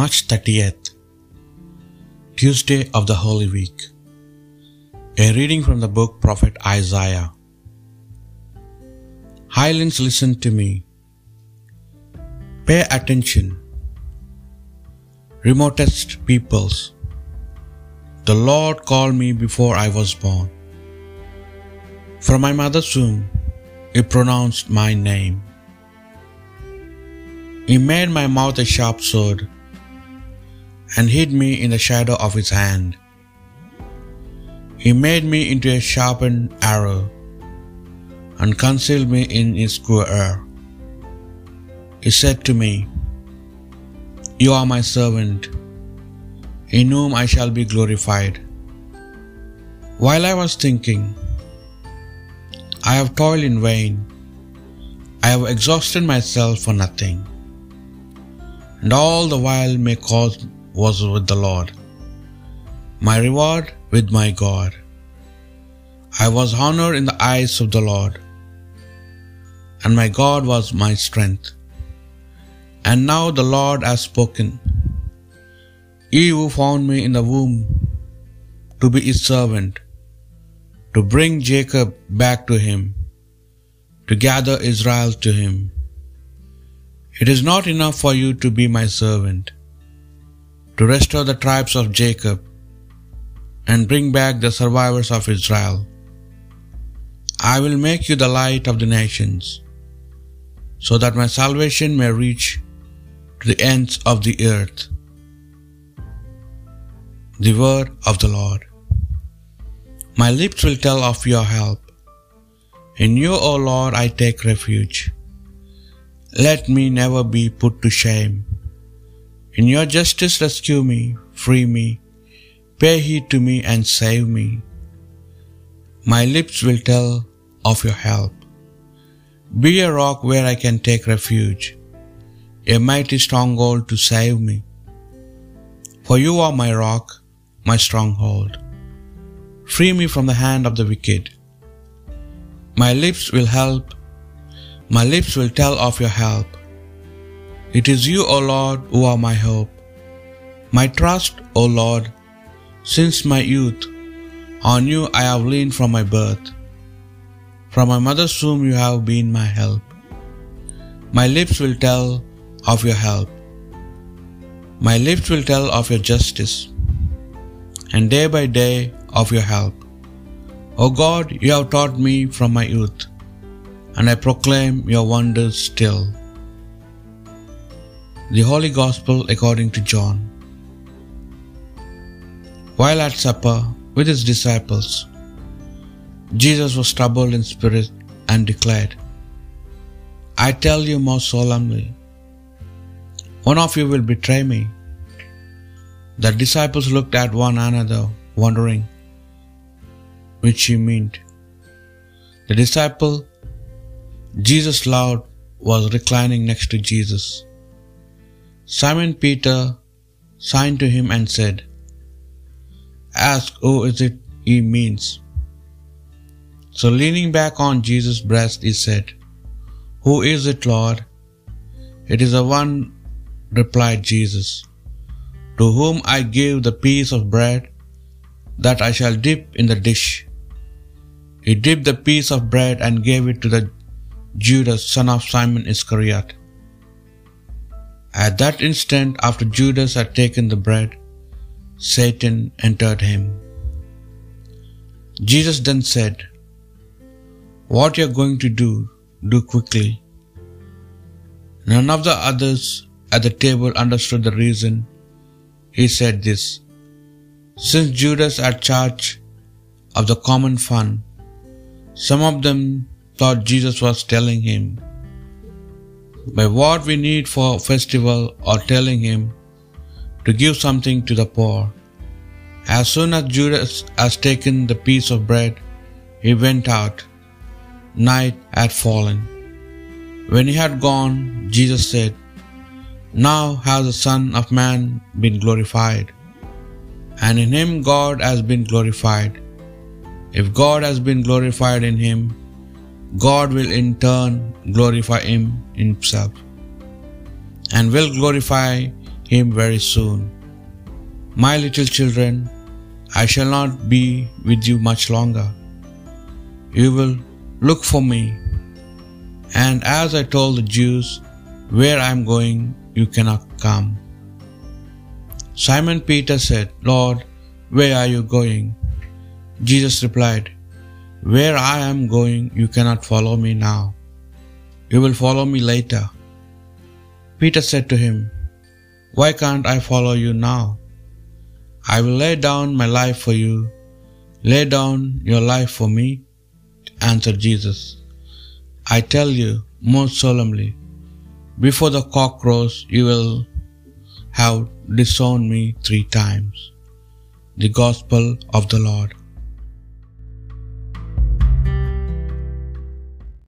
March 30th, Tuesday of the Holy Week. A reading from the book Prophet Isaiah. Highlands, listen to me. Pay attention. Remotest peoples, the Lord called me before I was born. From my mother's womb, He pronounced my name. He made my mouth a sharp sword and hid me in the shadow of His hand. He made me into a sharpened arrow and concealed me in His quiver. He said to me, You are my servant, in whom I shall be glorified. While I was thinking, I have toiled in vain, I have exhausted myself for nothing. And all the while may cause was with the Lord, my reward with my God. I was honored in the eyes of the Lord, and my God was my strength. And now the Lord has spoken. He who found me in the womb to be his servant, to bring Jacob back to him, to gather Israel to him. It is not enough for you to be my servant, to restore the tribes of Jacob and bring back the survivors of Israel. I will make you the light of the nations, so that my salvation may reach to the ends of the earth. The word of the Lord. My lips will tell of your help. In you, O Lord, I take refuge. Let me never be put to shame. In your justice, rescue me, free me, pay heed to me, and save me. My lips will tell of your help. Be a rock where I can take refuge, a mighty stronghold to save me. For you are my rock, my stronghold. Free me from the hand of the wicked. My lips will help, my lips will tell of your help. It is you, O Lord, who are my hope. My trust, O Lord, since my youth, on you I have leaned from my birth. From my mother's womb you have been my help. My lips will tell of your help. My lips will tell of your justice, and day by day of your help. O God, you have taught me from my youth, and I proclaim your wonders still. The Holy Gospel according to John. While at supper with his disciples, Jesus was troubled in spirit and declared, I tell you most solemnly, one of you will betray me. The disciples looked at one another, wondering which he meant. The disciple Jesus loved was reclining next to Jesus. Simon Peter signed to him and said, Ask who is it he means. So leaning back on Jesus' breast, he said, Who is it, Lord? It is the one, replied Jesus, to whom I give the piece of bread that I shall dip in the dish. He dipped the piece of bread and gave it to the Judas, son of Simon Iscariot. At that instant, after Judas had taken the bread, Satan entered him. Jesus then said, What you are going to do, do quickly. None of the others at the table understood the reason he said this. Since Judas had charge of the common fund, some of them thought Jesus was telling him buy what we need for festival or telling him to give something to the poor. As soon as Judas has taken the piece of bread, he went out. Night had fallen. When he had gone, Jesus said, Now has the Son of Man been glorified, and in him God has been glorified. If God has been glorified in him, God will in turn glorify him himself, and will glorify him very soon. My little children, I shall not be with you much longer. You will look for me. And as I told the Jews, where I am going, you cannot come. Simon Peter said, Lord, where are you going? Jesus replied, Where I am going, you cannot follow me now. You will follow me later. Peter said to him, Why can't I follow you now? I will lay down my life for you. Lay down your life for me, answered Jesus. I tell you most solemnly, before the cock crows, you will have disowned me three times. The Gospel of the Lord.